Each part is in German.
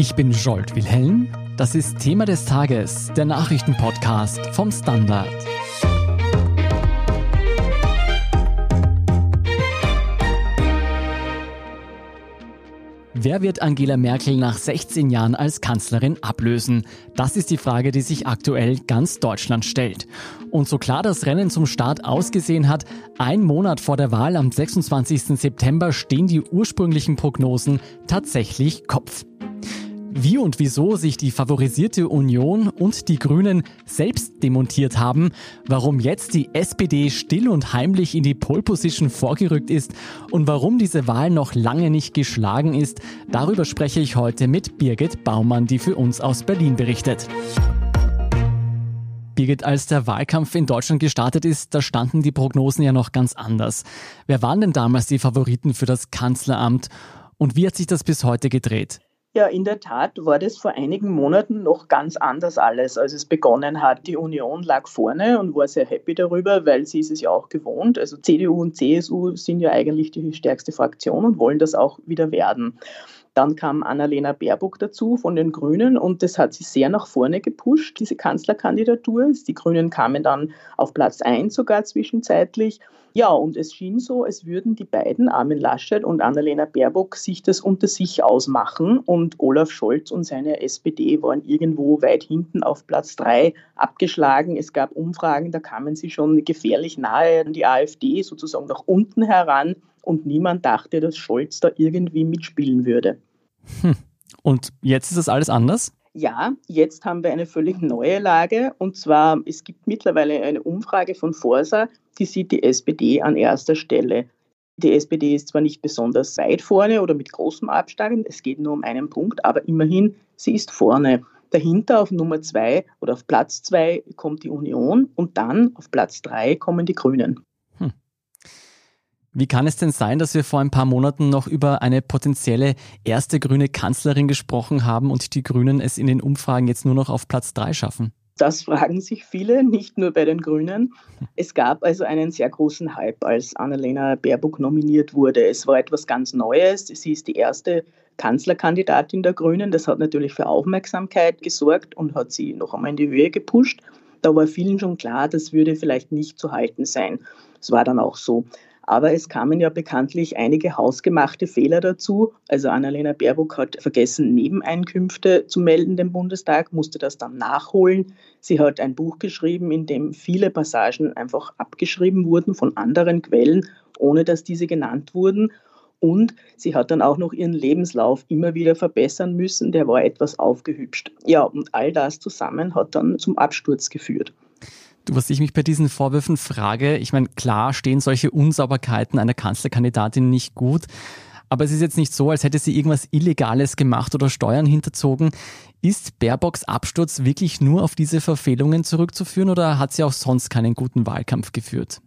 Ich bin Jolt Wilhelm. Das ist Thema des Tages, der Nachrichtenpodcast vom Standard. Wer wird Angela Merkel nach 16 Jahren als Kanzlerin ablösen? Das ist die Frage, die sich aktuell ganz Deutschland stellt. Und so klar das Rennen zum Start ausgesehen hat, ein Monat vor der Wahl am 26. September stehen die ursprünglichen Prognosen tatsächlich Kopf. Wie und wieso sich die favorisierte Union und die Grünen selbst demontiert haben, warum jetzt die SPD still und heimlich in die Pole Position vorgerückt ist und warum diese Wahl noch lange nicht geschlagen ist, darüber spreche ich heute mit Birgit Baumann, die für uns aus Berlin berichtet. Birgit, als der Wahlkampf in Deutschland gestartet ist, da standen die Prognosen ja noch ganz anders. Wer waren denn damals die Favoriten für das Kanzleramt und wie hat sich das bis heute gedreht? Ja, in der Tat war das vor einigen Monaten noch ganz anders alles, als es begonnen hat. Die Union lag vorne und war sehr happy darüber, weil sie ist es ja auch gewohnt. Also CDU und CSU sind ja eigentlich die stärkste Fraktion und wollen das auch wieder werden. Dann kam Annalena Baerbock dazu von den Grünen und das hat sie sehr nach vorne gepusht, diese Kanzlerkandidatur. Die Grünen kamen dann auf Platz 1 sogar zwischenzeitlich. Ja, und es schien so, als würden die beiden, Armin Laschet und Annalena Baerbock, sich das unter sich ausmachen. Und Olaf Scholz und seine SPD waren irgendwo weit hinten auf Platz drei abgeschlagen. Es gab Umfragen, da kamen sie schon gefährlich nahe an die AfD, sozusagen nach unten heran. Und niemand dachte, dass Scholz da irgendwie mitspielen würde. Hm. Und jetzt ist das alles anders? Ja, jetzt haben wir eine völlig neue Lage. Und zwar, es gibt mittlerweile eine Umfrage von Forsa, die sieht die SPD an erster Stelle. Die SPD ist zwar nicht besonders weit vorne oder mit großem Abstand, es geht nur um einen Punkt, aber immerhin, sie ist vorne. Dahinter auf Nummer zwei oder auf Platz zwei kommt die Union und dann auf Platz drei kommen die Grünen. Wie kann es denn sein, dass wir vor ein paar Monaten noch über eine potenzielle erste grüne Kanzlerin gesprochen haben und die Grünen es in den Umfragen jetzt nur noch auf Platz drei schaffen? Das fragen sich viele, nicht nur bei den Grünen. Es gab also einen sehr großen Hype, als Annalena Baerbock nominiert wurde. Es war etwas ganz Neues. Sie ist die erste Kanzlerkandidatin der Grünen. Das hat natürlich für Aufmerksamkeit gesorgt und hat sie noch einmal in die Höhe gepusht. Da war vielen schon klar, das würde vielleicht nicht zu halten sein. Es war dann auch so. Aber es kamen ja bekanntlich einige hausgemachte Fehler dazu. Also Annalena Baerbock hat vergessen, Nebeneinkünfte zu melden dem Bundestag, musste das dann nachholen. Sie hat ein Buch geschrieben, in dem viele Passagen einfach abgeschrieben wurden von anderen Quellen, ohne dass diese genannt wurden. Und sie hat dann auch noch ihren Lebenslauf immer wieder verbessern müssen. Der war etwas aufgehübscht. Ja, und all das zusammen hat dann zum Absturz geführt. Was ich mich bei diesen Vorwürfen frage, ich meine, klar stehen solche Unsauberkeiten einer Kanzlerkandidatin nicht gut, aber es ist jetzt nicht so, als hätte sie irgendwas Illegales gemacht oder Steuern hinterzogen. Ist Baerbocks Absturz wirklich nur auf diese Verfehlungen zurückzuführen oder hat sie auch sonst keinen guten Wahlkampf geführt?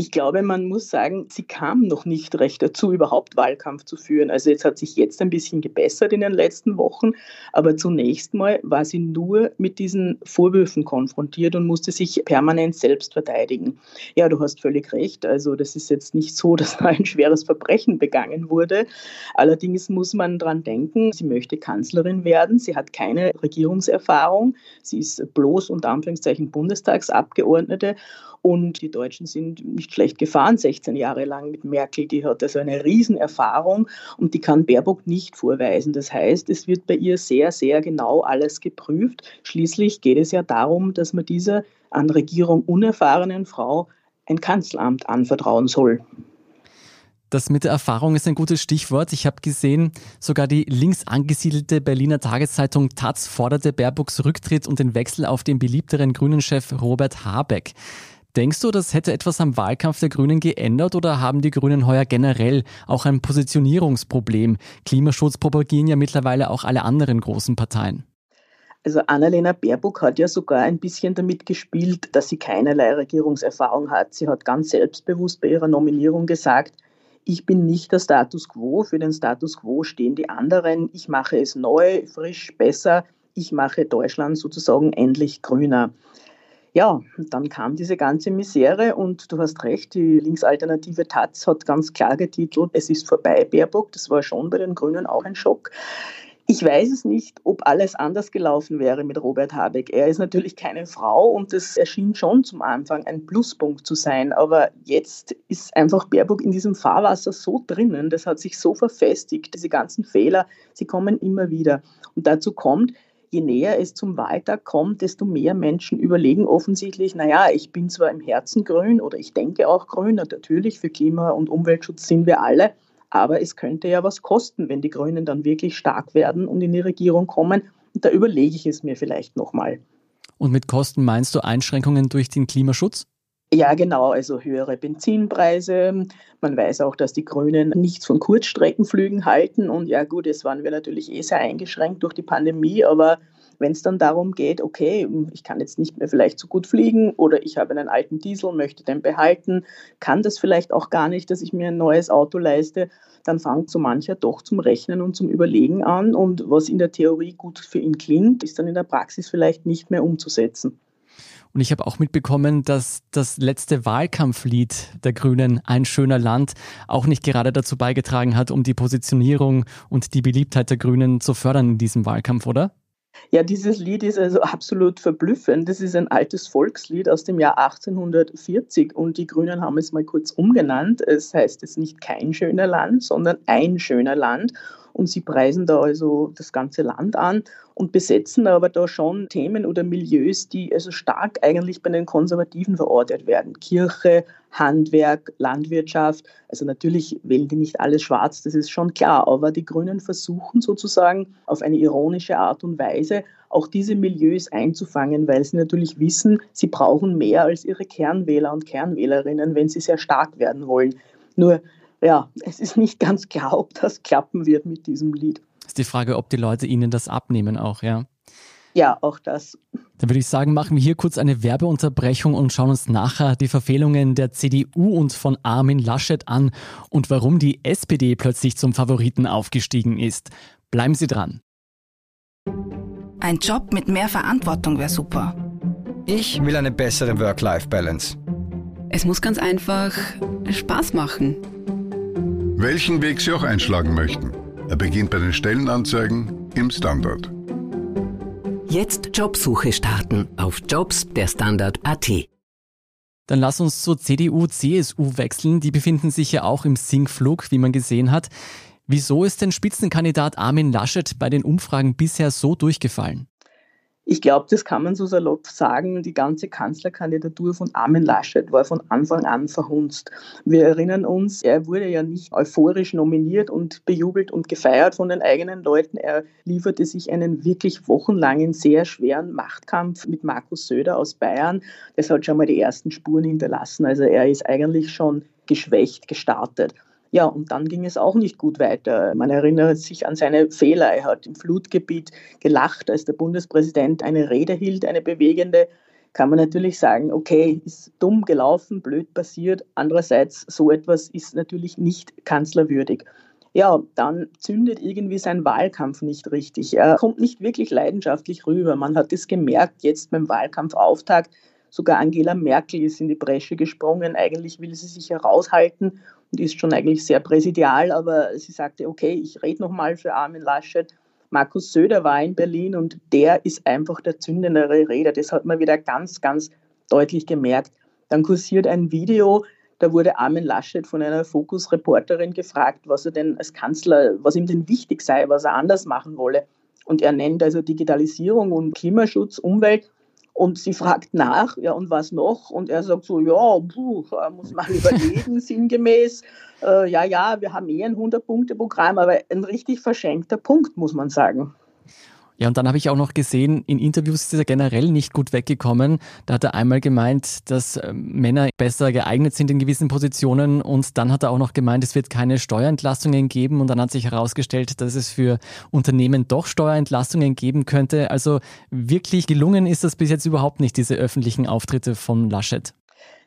Ich glaube, man muss sagen, sie kam noch nicht recht dazu, überhaupt Wahlkampf zu führen. Also jetzt hat sich jetzt ein bisschen gebessert in den letzten Wochen, aber zunächst mal war sie nur mit diesen Vorwürfen konfrontiert und musste sich permanent selbst verteidigen. Ja, du hast völlig recht. Also das ist jetzt nicht so, dass da ein schweres Verbrechen begangen wurde. Allerdings muss man daran denken, sie möchte Kanzlerin werden. Sie hat keine Regierungserfahrung. Sie ist bloß unter Anführungszeichen Bundestagsabgeordnete und die Deutschen sind nicht schlecht gefahren, 16 Jahre lang mit Merkel. Die hat also eine Riesenerfahrung und die kann Baerbock nicht vorweisen. Das heißt, es wird bei ihr sehr, sehr genau alles geprüft. Schließlich geht es ja darum, dass man dieser an Regierung unerfahrenen Frau ein Kanzleramt anvertrauen soll. Das mit der Erfahrung ist ein gutes Stichwort. Ich habe gesehen, sogar die links angesiedelte Berliner Tageszeitung Taz forderte Baerbocks Rücktritt und den Wechsel auf den beliebteren Grünen-Chef Robert Habeck. Denkst du, das hätte etwas am Wahlkampf der Grünen geändert oder haben die Grünen heuer generell auch ein Positionierungsproblem? Klimaschutz propagieren ja mittlerweile auch alle anderen großen Parteien. Also Annalena Baerbock hat ja sogar ein bisschen damit gespielt, dass sie keinerlei Regierungserfahrung hat. Sie hat ganz selbstbewusst bei ihrer Nominierung gesagt, ich bin nicht der Status quo, für den Status quo stehen die anderen, ich mache es neu, frisch, besser, ich mache Deutschland sozusagen endlich grüner. Ja, dann kam diese ganze Misere und du hast recht, die linksalternative Taz hat ganz klar getitelt, es ist vorbei, Baerbock. Das war schon bei den Grünen auch ein Schock. Ich weiß es nicht, ob alles anders gelaufen wäre mit Robert Habeck. Er ist natürlich keine Frau und das erschien schon zum Anfang ein Pluspunkt zu sein. Aber jetzt ist einfach Baerbock in diesem Fahrwasser so drinnen, das hat sich so verfestigt, diese ganzen Fehler, sie kommen immer wieder. Und dazu kommt, je näher es zum Wahltag kommt, desto mehr Menschen überlegen offensichtlich, naja, ich bin zwar im Herzen grün oder ich denke auch grün, natürlich für Klima- und Umweltschutz sind wir alle, aber es könnte ja was kosten, wenn die Grünen dann wirklich stark werden und in die Regierung kommen. Und da überlege ich es mir vielleicht nochmal. Und mit Kosten meinst du Einschränkungen durch den Klimaschutz? Ja, genau, also höhere Benzinpreise. Man weiß auch, dass die Grünen nichts von Kurzstreckenflügen halten. Und ja gut, jetzt waren wir natürlich eh sehr eingeschränkt durch die Pandemie, aber wenn es dann darum geht, okay, ich kann jetzt nicht mehr vielleicht so gut fliegen oder ich habe einen alten Diesel möchte den behalten, kann das vielleicht auch gar nicht, dass ich mir ein neues Auto leiste, dann fängt so mancher doch zum Rechnen und zum Überlegen an und was in der Theorie gut für ihn klingt, ist dann in der Praxis vielleicht nicht mehr umzusetzen. Und ich habe auch mitbekommen, dass das letzte Wahlkampflied der Grünen, Ein schöner Land, auch nicht gerade dazu beigetragen hat, um die Positionierung und die Beliebtheit der Grünen zu fördern in diesem Wahlkampf, oder? Ja, dieses Lied ist also absolut verblüffend. Das ist ein altes Volkslied aus dem Jahr 1840 und die Grünen haben es mal kurz umgenannt. Es heißt jetzt nicht kein schöner Land, sondern ein schöner Land und sie preisen da also das ganze Land an und besetzen aber da schon Themen oder Milieus, die also stark eigentlich bei den Konservativen verortet werden. Kirche, Handwerk, Landwirtschaft. Also natürlich wählen die nicht alles schwarz, das ist schon klar, aber die Grünen versuchen sozusagen auf eine ironische Art und Weise auch diese Milieus einzufangen, weil sie natürlich wissen, sie brauchen mehr als ihre Kernwähler und Kernwählerinnen, wenn sie sehr stark werden wollen. Nur ja, es ist nicht ganz klar, ob das klappen wird mit diesem Lied. Ist die Frage, ob die Leute ihnen das abnehmen auch, ja? Ja, auch das. Dann würde ich sagen, machen wir hier kurz eine Werbeunterbrechung und schauen uns nachher die Verfehlungen der CDU und von Armin Laschet an und warum die SPD plötzlich zum Favoriten aufgestiegen ist. Bleiben Sie dran. Ein Job mit mehr Verantwortung wäre super. Ich will eine bessere Work-Life-Balance. Es muss ganz einfach Spaß machen welchen Weg Sie auch einschlagen möchten. Er beginnt bei den Stellenanzeigen im Standard. Jetzt Jobsuche starten auf Jobs der Standard.at. Dann lass uns zur CDU, CSU wechseln. Die befinden sich ja auch im Sinkflug, wie man gesehen hat. Wieso ist denn Spitzenkandidat Armin Laschet bei den Umfragen bisher so durchgefallen? Ich glaube, das kann man so salopp sagen. Die ganze Kanzlerkandidatur von Armin Laschet war von Anfang an verhunzt. Wir erinnern uns, er wurde ja nicht euphorisch nominiert und bejubelt und gefeiert von den eigenen Leuten. Er lieferte sich einen wirklich wochenlangen, sehr schweren Machtkampf mit Markus Söder aus Bayern. Das hat schon mal die ersten Spuren hinterlassen. Also er ist eigentlich schon geschwächt gestartet. Ja, und dann ging es auch nicht gut weiter. Man erinnert sich an seine Fehler. Er hat im Flutgebiet gelacht, als der Bundespräsident eine Rede hielt, eine bewegende. Kann man natürlich sagen, okay, ist dumm gelaufen, blöd passiert. Andererseits, so etwas ist natürlich nicht kanzlerwürdig. Ja, dann zündet irgendwie sein Wahlkampf nicht richtig. Er kommt nicht wirklich leidenschaftlich rüber. Man hat es gemerkt, jetzt beim Wahlkampfauftakt. Sogar Angela Merkel ist in die Bresche gesprungen. Eigentlich will sie sich heraushalten und ist schon eigentlich sehr präsidial, aber sie sagte, okay, ich rede nochmal für Armin Laschet. Markus Söder war in Berlin und der ist einfach der zündendere Redner. Das hat man wieder ganz, ganz deutlich gemerkt. Dann kursiert ein Video, da wurde Armin Laschet von einer Fokus-Reporterin gefragt, was er denn als Kanzler, was ihm denn wichtig sei, was er anders machen wolle. Und er nennt also Digitalisierung und Klimaschutz, Umwelt und sie fragt nach, ja, und was noch? Und er sagt so, ja, puh, muss man überlegen, sinngemäß. Äh, ja, ja, wir haben eh ein 100-Punkte-Programm, aber ein richtig verschenkter Punkt, muss man sagen. Ja, und dann habe ich auch noch gesehen, in Interviews ist er generell nicht gut weggekommen. Da hat er einmal gemeint, dass ähm, Männer besser geeignet sind in gewissen Positionen und dann hat er auch noch gemeint, es wird keine Steuerentlastungen geben und dann hat sich herausgestellt, dass es für Unternehmen doch Steuerentlastungen geben könnte. Also wirklich gelungen ist das bis jetzt überhaupt nicht, diese öffentlichen Auftritte von Laschet.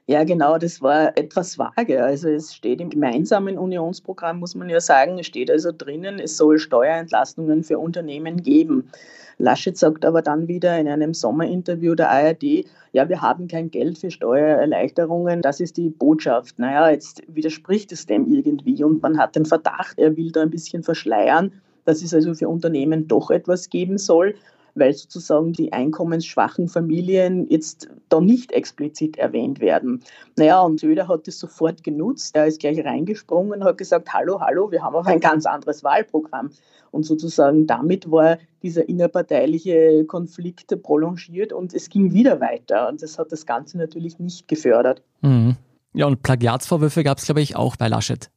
Ja, genau, das war etwas vage. Also es steht im gemeinsamen Unionsprogramm, muss man ja sagen, es steht also drinnen, es soll Steuerentlastungen für Unternehmen geben. Laschet sagt aber dann wieder in einem Sommerinterview der ARD, ja, wir haben kein Geld für Steuererleichterungen, das ist die Botschaft. Naja, jetzt widerspricht es dem irgendwie und man hat den Verdacht, er will da ein bisschen verschleiern, dass es also für Unternehmen doch etwas geben soll, weil sozusagen die einkommensschwachen Familien jetzt da nicht explizit erwähnt werden. Naja, und Söder hat das sofort genutzt. Er ist gleich reingesprungen und hat gesagt, hallo, hallo, wir haben aber ein ganz anderes Wahlprogramm. Und sozusagen damit war dieser innerparteiliche Konflikt prolongiert und es ging wieder weiter. Und das hat das Ganze natürlich nicht gefördert. Mhm. Ja, und Plagiatsvorwürfe gab es, glaube ich, auch bei Laschet.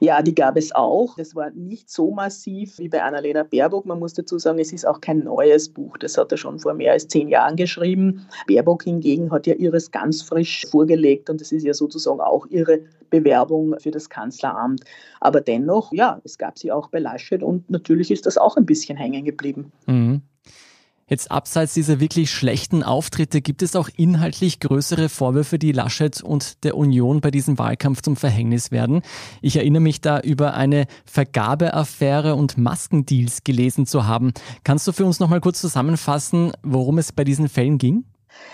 Ja, die gab es auch. Das war nicht so massiv wie bei Annalena Baerbock. Man muss dazu sagen, es ist auch kein neues Buch. Das hat er schon vor mehr als zehn Jahren geschrieben. Baerbock hingegen hat ja ihres ganz frisch vorgelegt und das ist ja sozusagen auch ihre Bewerbung für das Kanzleramt. Aber dennoch, ja, es gab sie auch bei Laschet und natürlich ist das auch ein bisschen hängen geblieben. Mhm. Jetzt abseits dieser wirklich schlechten Auftritte gibt es auch inhaltlich größere Vorwürfe, die Laschet und der Union bei diesem Wahlkampf zum Verhängnis werden. Ich erinnere mich da über eine Vergabeaffäre und Maskendeals gelesen zu haben. Kannst du für uns noch mal kurz zusammenfassen, worum es bei diesen Fällen ging?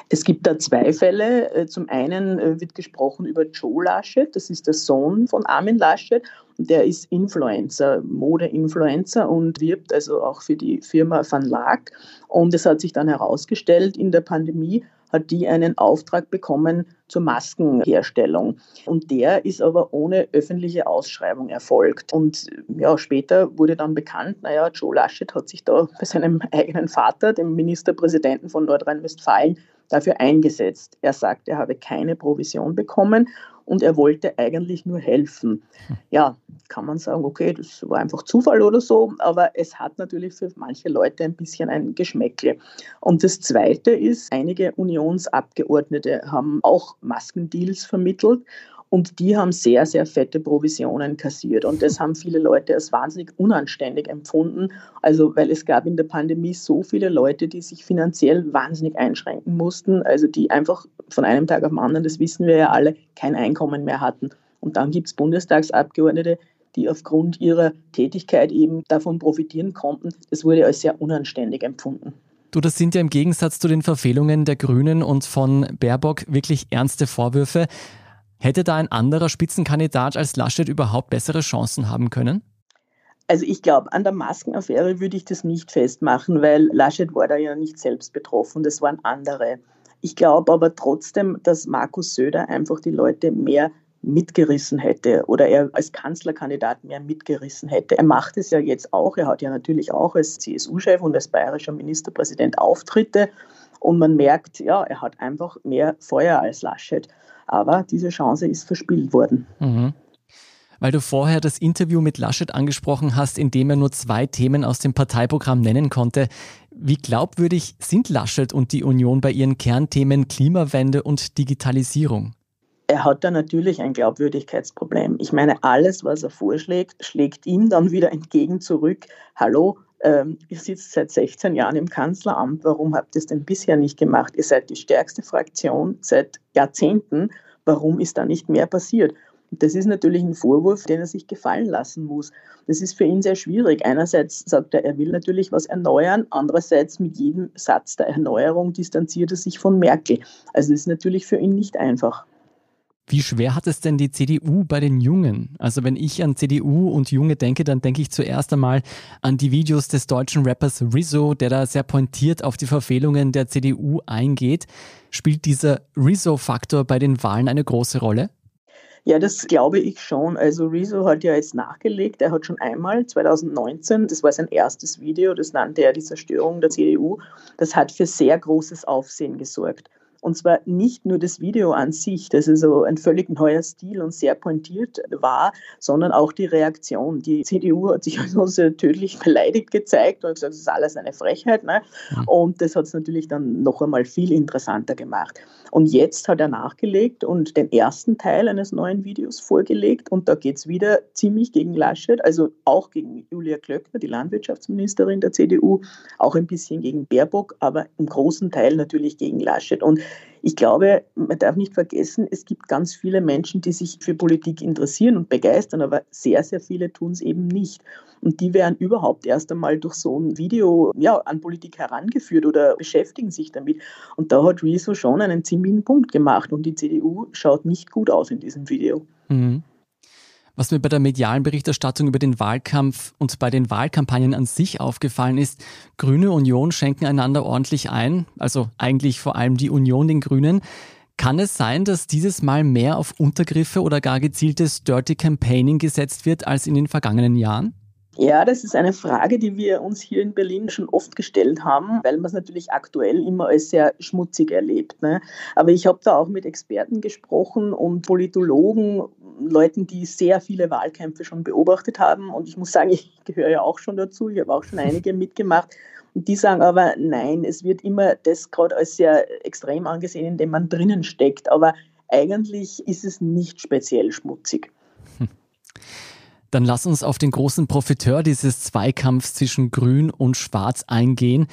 Es gibt da zwei Fälle. Äh, zum einen äh, wird gesprochen über Joe Laschet, das ist der Sohn von Armin Laschet. Der ist Influencer, Mode-Influencer und wirbt also auch für die Firma Van Laak. Und es hat sich dann herausgestellt, in der Pandemie hat die einen Auftrag bekommen zur Maskenherstellung. Und der ist aber ohne öffentliche Ausschreibung erfolgt. Und ja, später wurde dann bekannt, naja, Joe Laschet hat sich da bei seinem eigenen Vater, dem Ministerpräsidenten von Nordrhein-Westfalen, dafür eingesetzt. Er sagt, er habe keine Provision bekommen und er wollte eigentlich nur helfen. Ja, kann man sagen, okay, das war einfach Zufall oder so, aber es hat natürlich für manche Leute ein bisschen ein Geschmäckle. Und das Zweite ist, einige Unionsabgeordnete haben auch Maskendeals vermittelt und die haben sehr, sehr fette Provisionen kassiert. Und das haben viele Leute als wahnsinnig unanständig empfunden. Also, weil es gab in der Pandemie so viele Leute, die sich finanziell wahnsinnig einschränken mussten. Also, die einfach von einem Tag auf den anderen, das wissen wir ja alle, kein Einkommen mehr hatten. Und dann gibt es Bundestagsabgeordnete, die aufgrund ihrer Tätigkeit eben davon profitieren konnten. Das wurde als sehr unanständig empfunden. Du, das sind ja im Gegensatz zu den Verfehlungen der Grünen und von Baerbock wirklich ernste Vorwürfe. Hätte da ein anderer Spitzenkandidat als Laschet überhaupt bessere Chancen haben können? Also ich glaube, an der Maskenaffäre würde ich das nicht festmachen, weil Laschet war da ja nicht selbst betroffen, das waren andere. Ich glaube aber trotzdem, dass Markus Söder einfach die Leute mehr mitgerissen hätte oder er als Kanzlerkandidat mehr mitgerissen hätte. Er macht es ja jetzt auch. Er hat ja natürlich auch als CSU-Chef und als bayerischer Ministerpräsident Auftritte und man merkt, ja, er hat einfach mehr Feuer als Laschet. Aber diese Chance ist verspielt worden. Mhm. Weil du vorher das Interview mit Laschet angesprochen hast, in dem er nur zwei Themen aus dem Parteiprogramm nennen konnte. Wie glaubwürdig sind Laschet und die Union bei ihren Kernthemen Klimawende und Digitalisierung? Er hat da natürlich ein Glaubwürdigkeitsproblem. Ich meine, alles, was er vorschlägt, schlägt ihm dann wieder entgegen zurück. Hallo, ähm, ihr sitzt seit 16 Jahren im Kanzleramt, warum habt ihr es denn bisher nicht gemacht? Ihr seid die stärkste Fraktion seit Jahrzehnten, warum ist da nicht mehr passiert? Das ist natürlich ein Vorwurf, den er sich gefallen lassen muss. Das ist für ihn sehr schwierig. Einerseits sagt er, er will natürlich was erneuern, andererseits mit jedem Satz der Erneuerung distanziert er sich von Merkel. Also das ist natürlich für ihn nicht einfach. Wie schwer hat es denn die CDU bei den Jungen? Also wenn ich an CDU und Junge denke, dann denke ich zuerst einmal an die Videos des deutschen Rappers Rizzo, der da sehr pointiert auf die Verfehlungen der CDU eingeht. Spielt dieser Rizzo-Faktor bei den Wahlen eine große Rolle? Ja, das glaube ich schon. Also Rezo hat ja jetzt nachgelegt. Er hat schon einmal 2019, das war sein erstes Video, das nannte er die Zerstörung der CDU. Das hat für sehr großes Aufsehen gesorgt. Und zwar nicht nur das Video an sich, das so ein völlig neuer Stil und sehr pointiert war, sondern auch die Reaktion. Die CDU hat sich also sehr tödlich beleidigt gezeigt und gesagt, das ist alles eine Frechheit. Ne? Mhm. Und das hat es natürlich dann noch einmal viel interessanter gemacht. Und jetzt hat er nachgelegt und den ersten Teil eines neuen Videos vorgelegt. Und da geht es wieder ziemlich gegen Laschet, also auch gegen Julia Klöckner, die Landwirtschaftsministerin der CDU, auch ein bisschen gegen Baerbock, aber im großen Teil natürlich gegen Laschet. Und ich glaube, man darf nicht vergessen, es gibt ganz viele Menschen, die sich für Politik interessieren und begeistern, aber sehr, sehr viele tun es eben nicht. Und die werden überhaupt erst einmal durch so ein Video ja, an Politik herangeführt oder beschäftigen sich damit. Und da hat Rezo schon einen ziemlichen Punkt gemacht und die CDU schaut nicht gut aus in diesem Video. Mhm. Was mir bei der medialen Berichterstattung über den Wahlkampf und bei den Wahlkampagnen an sich aufgefallen ist, Grüne Union schenken einander ordentlich ein, also eigentlich vor allem die Union den Grünen. Kann es sein, dass dieses Mal mehr auf Untergriffe oder gar gezieltes Dirty Campaigning gesetzt wird als in den vergangenen Jahren? Ja, das ist eine Frage, die wir uns hier in Berlin schon oft gestellt haben, weil man es natürlich aktuell immer als sehr schmutzig erlebt. Ne? Aber ich habe da auch mit Experten gesprochen und Politologen, Leuten, die sehr viele Wahlkämpfe schon beobachtet haben. Und ich muss sagen, ich gehöre ja auch schon dazu. Ich habe auch schon einige mitgemacht. Und die sagen aber, nein, es wird immer das gerade als sehr extrem angesehen, indem man drinnen steckt. Aber eigentlich ist es nicht speziell schmutzig. Dann lass uns auf den großen Profiteur dieses Zweikampfs zwischen Grün und Schwarz eingehen,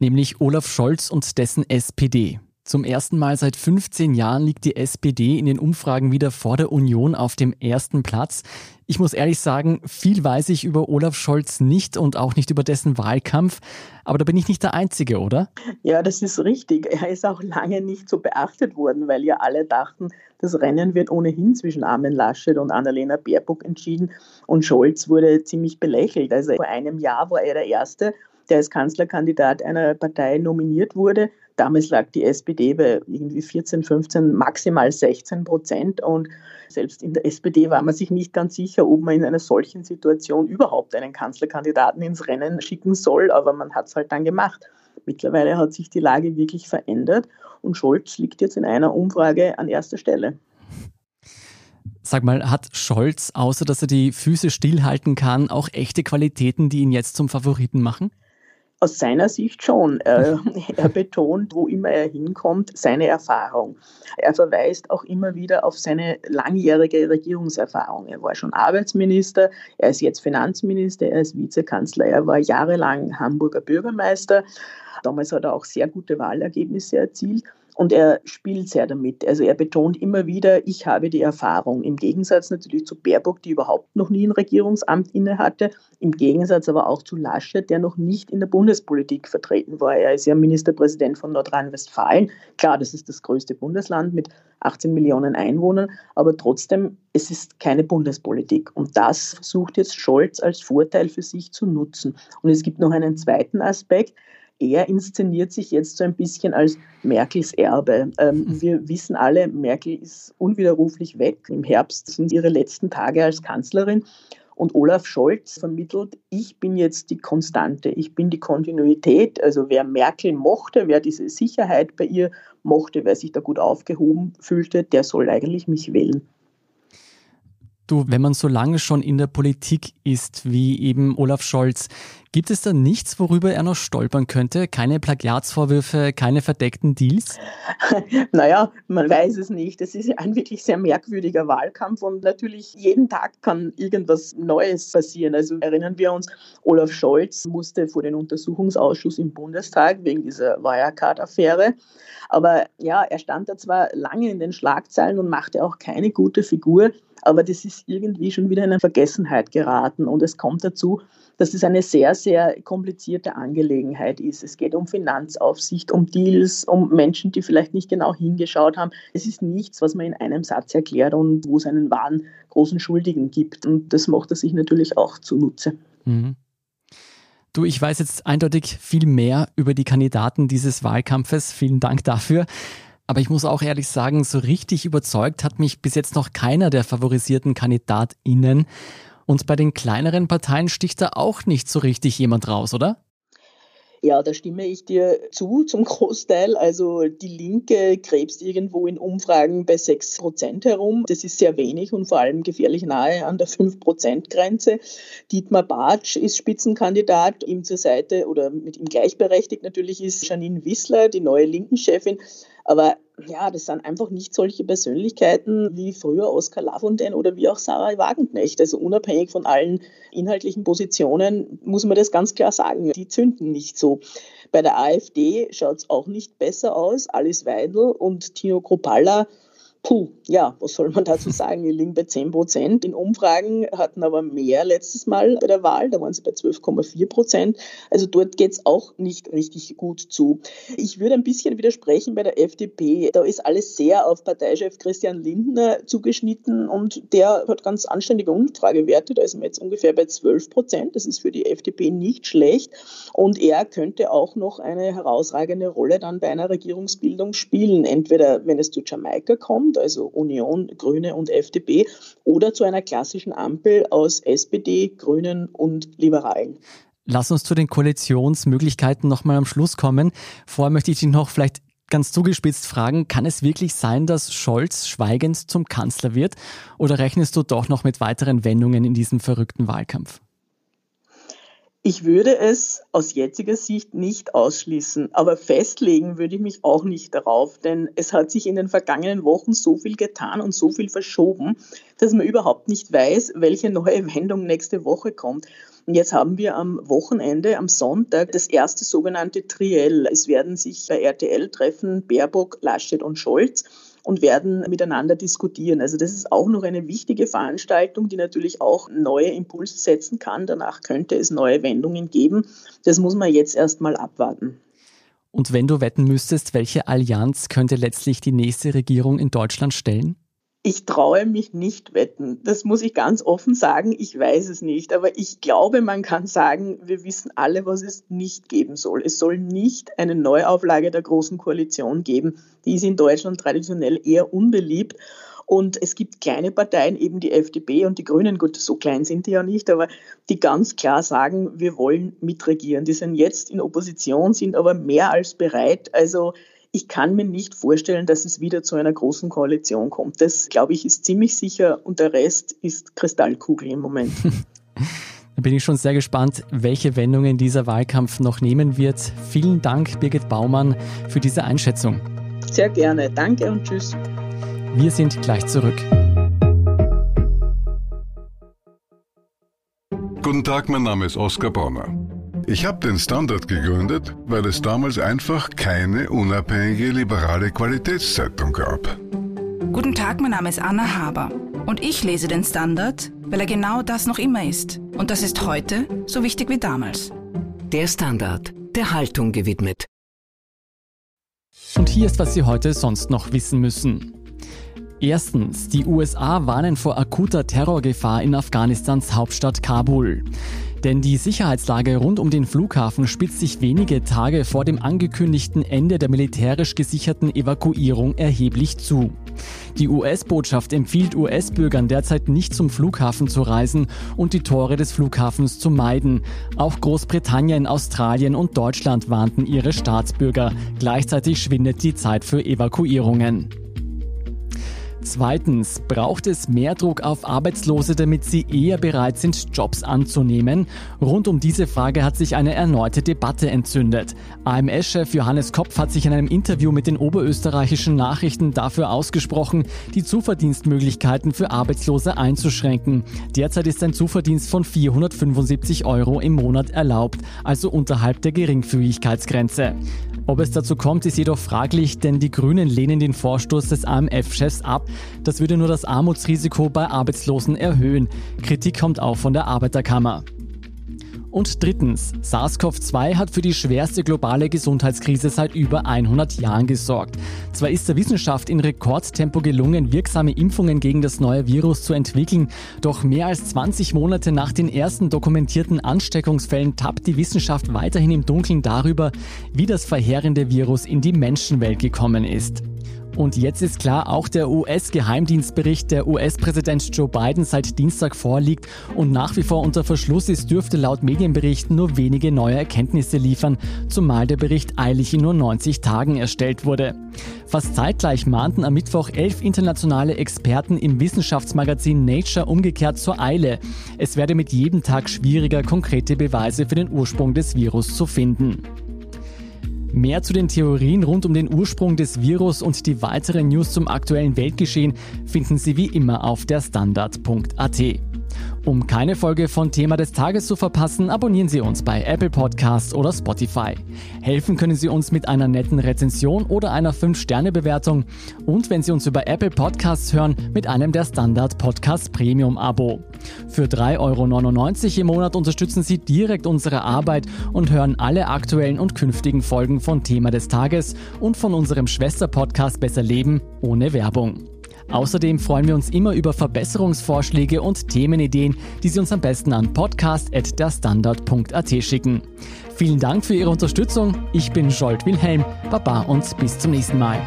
nämlich Olaf Scholz und dessen SPD. Zum ersten Mal seit 15 Jahren liegt die SPD in den Umfragen wieder vor der Union auf dem ersten Platz. Ich muss ehrlich sagen, viel weiß ich über Olaf Scholz nicht und auch nicht über dessen Wahlkampf. Aber da bin ich nicht der Einzige, oder? Ja, das ist richtig. Er ist auch lange nicht so beachtet worden, weil ja alle dachten, das Rennen wird ohnehin zwischen Armin Laschet und Annalena Baerbock entschieden. Und Scholz wurde ziemlich belächelt. Also vor einem Jahr war er der Erste, der als Kanzlerkandidat einer Partei nominiert wurde. Damals lag die SPD bei irgendwie 14, 15, maximal 16 Prozent. Und selbst in der SPD war man sich nicht ganz sicher, ob man in einer solchen Situation überhaupt einen Kanzlerkandidaten ins Rennen schicken soll. Aber man hat es halt dann gemacht. Mittlerweile hat sich die Lage wirklich verändert und Scholz liegt jetzt in einer Umfrage an erster Stelle. Sag mal, hat Scholz, außer dass er die Füße stillhalten kann, auch echte Qualitäten, die ihn jetzt zum Favoriten machen? Aus seiner Sicht schon. Er, betont, wo immer er hinkommt, seine Erfahrung. Er verweist auch immer wieder auf seine langjährige Regierungserfahrung. Er war schon Arbeitsminister, er ist jetzt Finanzminister, er ist Vizekanzler, er war jahrelang Hamburger Bürgermeister. Damals hat er auch sehr gute Wahlergebnisse erzielt. Und er spielt sehr damit. Also er betont immer wieder, ich habe die Erfahrung. Im Gegensatz natürlich zu Baerbock, die überhaupt noch nie ein Regierungsamt innehatte. Im Gegensatz aber auch zu Laschet, der noch nicht in der Bundespolitik vertreten war. Er ist ja Ministerpräsident von Nordrhein-Westfalen. Klar, das ist das größte Bundesland mit 18 Millionen Einwohnern. Aber trotzdem, es ist keine Bundespolitik. Und das versucht jetzt Scholz als Vorteil für sich zu nutzen. Und es gibt noch einen zweiten Aspekt er inszeniert sich jetzt so ein bisschen als Merkels Erbe. Ähm, mhm. wir wissen alle, Merkel ist unwiderruflich weg. Im Herbst sind ihre letzten Tage als Kanzlerin. Und Olaf Scholz vermittelt, ich bin jetzt die Konstante, ich bin die Kontinuität. Also wer Merkel mochte, wer diese Sicherheit bei ihr mochte, wer sich da gut aufgehoben fühlte, der soll eigentlich mich wählen. Du, wenn man so lange schon in der Politik ist wie eben Olaf Scholz, gibt es da nichts, worüber er noch stolpern könnte? Keine Plagiatsvorwürfe, keine verdeckten Deals? naja, man weiß es nicht. Es ist ein wirklich sehr merkwürdiger Wahlkampf und natürlich jeden Tag kann irgendwas Neues passieren. Also erinnern wir uns, Olaf Scholz musste vor den Untersuchungsausschuss im Bundestag wegen dieser Wirecard-Affäre. Aber ja, er stand da zwar lange in den Schlagzeilen und machte auch keine gute Figur, aber das ist irgendwie schon wieder in eine Vergessenheit geraten. Und es kommt dazu, dass es eine sehr, sehr komplizierte Angelegenheit ist. Es geht um Finanzaufsicht, um Deals, um Menschen, die vielleicht nicht genau hingeschaut haben. Es ist nichts, was man in einem Satz erklärt und wo es einen wahren großen Schuldigen gibt. Und das macht er sich natürlich auch zunutze. Mhm. Du, ich weiß jetzt eindeutig viel mehr über die Kandidaten dieses Wahlkampfes. Vielen Dank dafür. Aber ich muss auch ehrlich sagen, so richtig überzeugt hat mich bis jetzt noch keiner der favorisierten KandidatInnen. Und bei den kleineren Parteien sticht da auch nicht so richtig jemand raus, oder? Ja, da stimme ich dir zu, zum Großteil. Also die Linke krebst irgendwo in Umfragen bei 6 Prozent herum. Das ist sehr wenig und vor allem gefährlich nahe an der 5-Prozent-Grenze. Dietmar Bartsch ist Spitzenkandidat. Ihm zur Seite oder mit ihm gleichberechtigt natürlich ist Janine Wissler, die neue Linken-Chefin. Aber ja, das sind einfach nicht solche Persönlichkeiten wie früher Oskar Lafontaine oder wie auch Sarah Wagenknecht. Also unabhängig von allen inhaltlichen Positionen muss man das ganz klar sagen. Die zünden nicht so. Bei der AfD schaut es auch nicht besser aus. Alice Weidel und Tino Kropalla Puh, ja, was soll man dazu sagen? Wir liegen bei 10 Prozent. In Umfragen hatten aber mehr letztes Mal bei der Wahl, da waren sie bei 12,4 Prozent. Also dort geht es auch nicht richtig gut zu. Ich würde ein bisschen widersprechen bei der FDP. Da ist alles sehr auf Parteichef Christian Lindner zugeschnitten und der hat ganz anständige Umfragewerte. Da ist man jetzt ungefähr bei 12 Prozent. Das ist für die FDP nicht schlecht. Und er könnte auch noch eine herausragende Rolle dann bei einer Regierungsbildung spielen. Entweder wenn es zu Jamaika kommt, kommt, also Union, Grüne und FDP, oder zu einer klassischen Ampel aus SPD, Grünen und Liberalen. Lass uns zu den Koalitionsmöglichkeiten nochmal am Schluss kommen. Vorher möchte ich dich noch vielleicht ganz zugespitzt fragen, kann es wirklich sein, dass Scholz schweigend zum Kanzler wird? Oder rechnest du doch noch mit weiteren Wendungen in diesem verrückten Wahlkampf? Ich würde es aus jetziger Sicht nicht ausschließen, aber festlegen würde ich mich auch nicht darauf, denn es hat sich in den vergangenen Wochen so viel getan und so viel verschoben, dass man überhaupt nicht weiß, welche neue Wendung nächste Woche kommt. Und jetzt haben wir am Wochenende, am Sonntag, das erste sogenannte Triell. Es werden sich bei RTL treffen Baerbock, Laschet und Scholz und werden miteinander diskutieren. Also das ist auch noch eine wichtige Veranstaltung, die natürlich auch neue Impulse setzen kann. Danach könnte es neue Wendungen geben. Das muss man jetzt erst mal abwarten. Und wenn du wetten müsstest, welche Allianz könnte letztlich die nächste Regierung in Deutschland stellen? Ich traue mich nicht wetten. Das muss ich ganz offen sagen. Ich weiß es nicht. Aber ich glaube, man kann sagen, wir wissen alle, was es nicht geben soll. Es soll nicht eine Neuauflage der Großen Koalition geben. Die ist in Deutschland traditionell eher unbeliebt. Und es gibt kleine Parteien, eben die FDP und die Grünen, gut, so klein sind die ja nicht, aber die ganz klar sagen, wir wollen mitregieren. Die sind jetzt in Opposition, sind aber mehr als bereit. Also ich kann mir nicht vorstellen, dass es wieder zu einer großen Koalition kommt. Das, glaube ich, ist ziemlich sicher und der Rest ist Kristallkugel im Moment. Da bin ich schon sehr gespannt, welche Wendungen dieser Wahlkampf noch nehmen wird. Vielen Dank, Birgit Baumann, für diese Einschätzung. Sehr gerne. Danke und tschüss. Wir sind gleich zurück. Guten Tag, mein Name ist Oskar Bonner. Ich habe den Standard gegründet, weil es damals einfach keine unabhängige liberale Qualitätszeitung gab. Guten Tag, mein Name ist Anna Haber und ich lese den Standard, weil er genau das noch immer ist. Und das ist heute so wichtig wie damals. Der Standard, der Haltung gewidmet. Und hier ist, was Sie heute sonst noch wissen müssen. Erstens, die USA warnen vor akuter Terrorgefahr in Afghanistans Hauptstadt Kabul. Denn die Sicherheitslage rund um den Flughafen spitzt sich wenige Tage vor dem angekündigten Ende der militärisch gesicherten Evakuierung erheblich zu. Die US-Botschaft empfiehlt US-Bürgern derzeit nicht zum Flughafen zu reisen und die Tore des Flughafens zu meiden. Auch Großbritannien, Australien und Deutschland warnten ihre Staatsbürger. Gleichzeitig schwindet die Zeit für Evakuierungen. Zweitens, braucht es mehr Druck auf Arbeitslose, damit sie eher bereit sind, Jobs anzunehmen? Rund um diese Frage hat sich eine erneute Debatte entzündet. AMS-Chef Johannes Kopf hat sich in einem Interview mit den oberösterreichischen Nachrichten dafür ausgesprochen, die Zuverdienstmöglichkeiten für Arbeitslose einzuschränken. Derzeit ist ein Zuverdienst von 475 Euro im Monat erlaubt, also unterhalb der Geringfügigkeitsgrenze. Ob es dazu kommt, ist jedoch fraglich, denn die Grünen lehnen den Vorstoß des AMF-Chefs ab. Das würde nur das Armutsrisiko bei Arbeitslosen erhöhen. Kritik kommt auch von der Arbeiterkammer. Und drittens, SARS-CoV-2 hat für die schwerste globale Gesundheitskrise seit über 100 Jahren gesorgt. Zwar ist der Wissenschaft in Rekordtempo gelungen, wirksame Impfungen gegen das neue Virus zu entwickeln, doch mehr als 20 Monate nach den ersten dokumentierten Ansteckungsfällen tappt die Wissenschaft weiterhin im Dunkeln darüber, wie das verheerende Virus in die Menschenwelt gekommen ist. Und jetzt ist klar, auch der US-Geheimdienstbericht der US-Präsident Joe Biden seit Dienstag vorliegt und nach wie vor unter Verschluss ist, dürfte laut Medienberichten nur wenige neue Erkenntnisse liefern, zumal der Bericht eilig in nur 90 Tagen erstellt wurde. Fast zeitgleich mahnten am Mittwoch elf internationale Experten im Wissenschaftsmagazin Nature umgekehrt zur Eile. Es werde mit jedem Tag schwieriger, konkrete Beweise für den Ursprung des Virus zu finden. Mehr zu den Theorien rund um den Ursprung des Virus und die weiteren News zum aktuellen Weltgeschehen finden Sie wie immer auf der Standard.at. Um keine Folge von Thema des Tages zu verpassen, abonnieren Sie uns bei Apple Podcasts oder Spotify. Helfen können Sie uns mit einer netten Rezension oder einer 5-Sterne-Bewertung und wenn Sie uns über Apple Podcasts hören, mit einem der Standard Podcast Premium Abo. Für 3,99 Euro im Monat unterstützen Sie direkt unsere Arbeit und hören alle aktuellen und künftigen Folgen von Thema des Tages und von unserem Schwester-Podcast Besser Leben ohne Werbung. Außerdem freuen wir uns immer über Verbesserungsvorschläge und Themenideen, die Sie uns am besten an podcast.derstandard.at schicken. Vielen Dank für Ihre Unterstützung. Ich bin Scholt Wilhelm. Baba und bis zum nächsten Mal.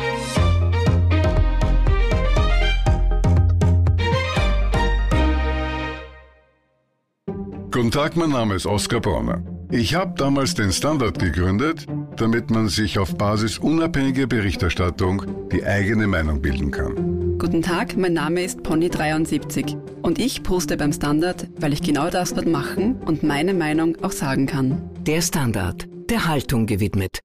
Guten Tag, mein Name ist Oskar Bronner. Ich habe damals den Standard gegründet, damit man sich auf Basis unabhängiger Berichterstattung die eigene Meinung bilden kann. Guten Tag, mein Name ist Pony73 und ich poste beim Standard, weil ich genau das dort machen und meine Meinung auch sagen kann. Der Standard, der Haltung gewidmet.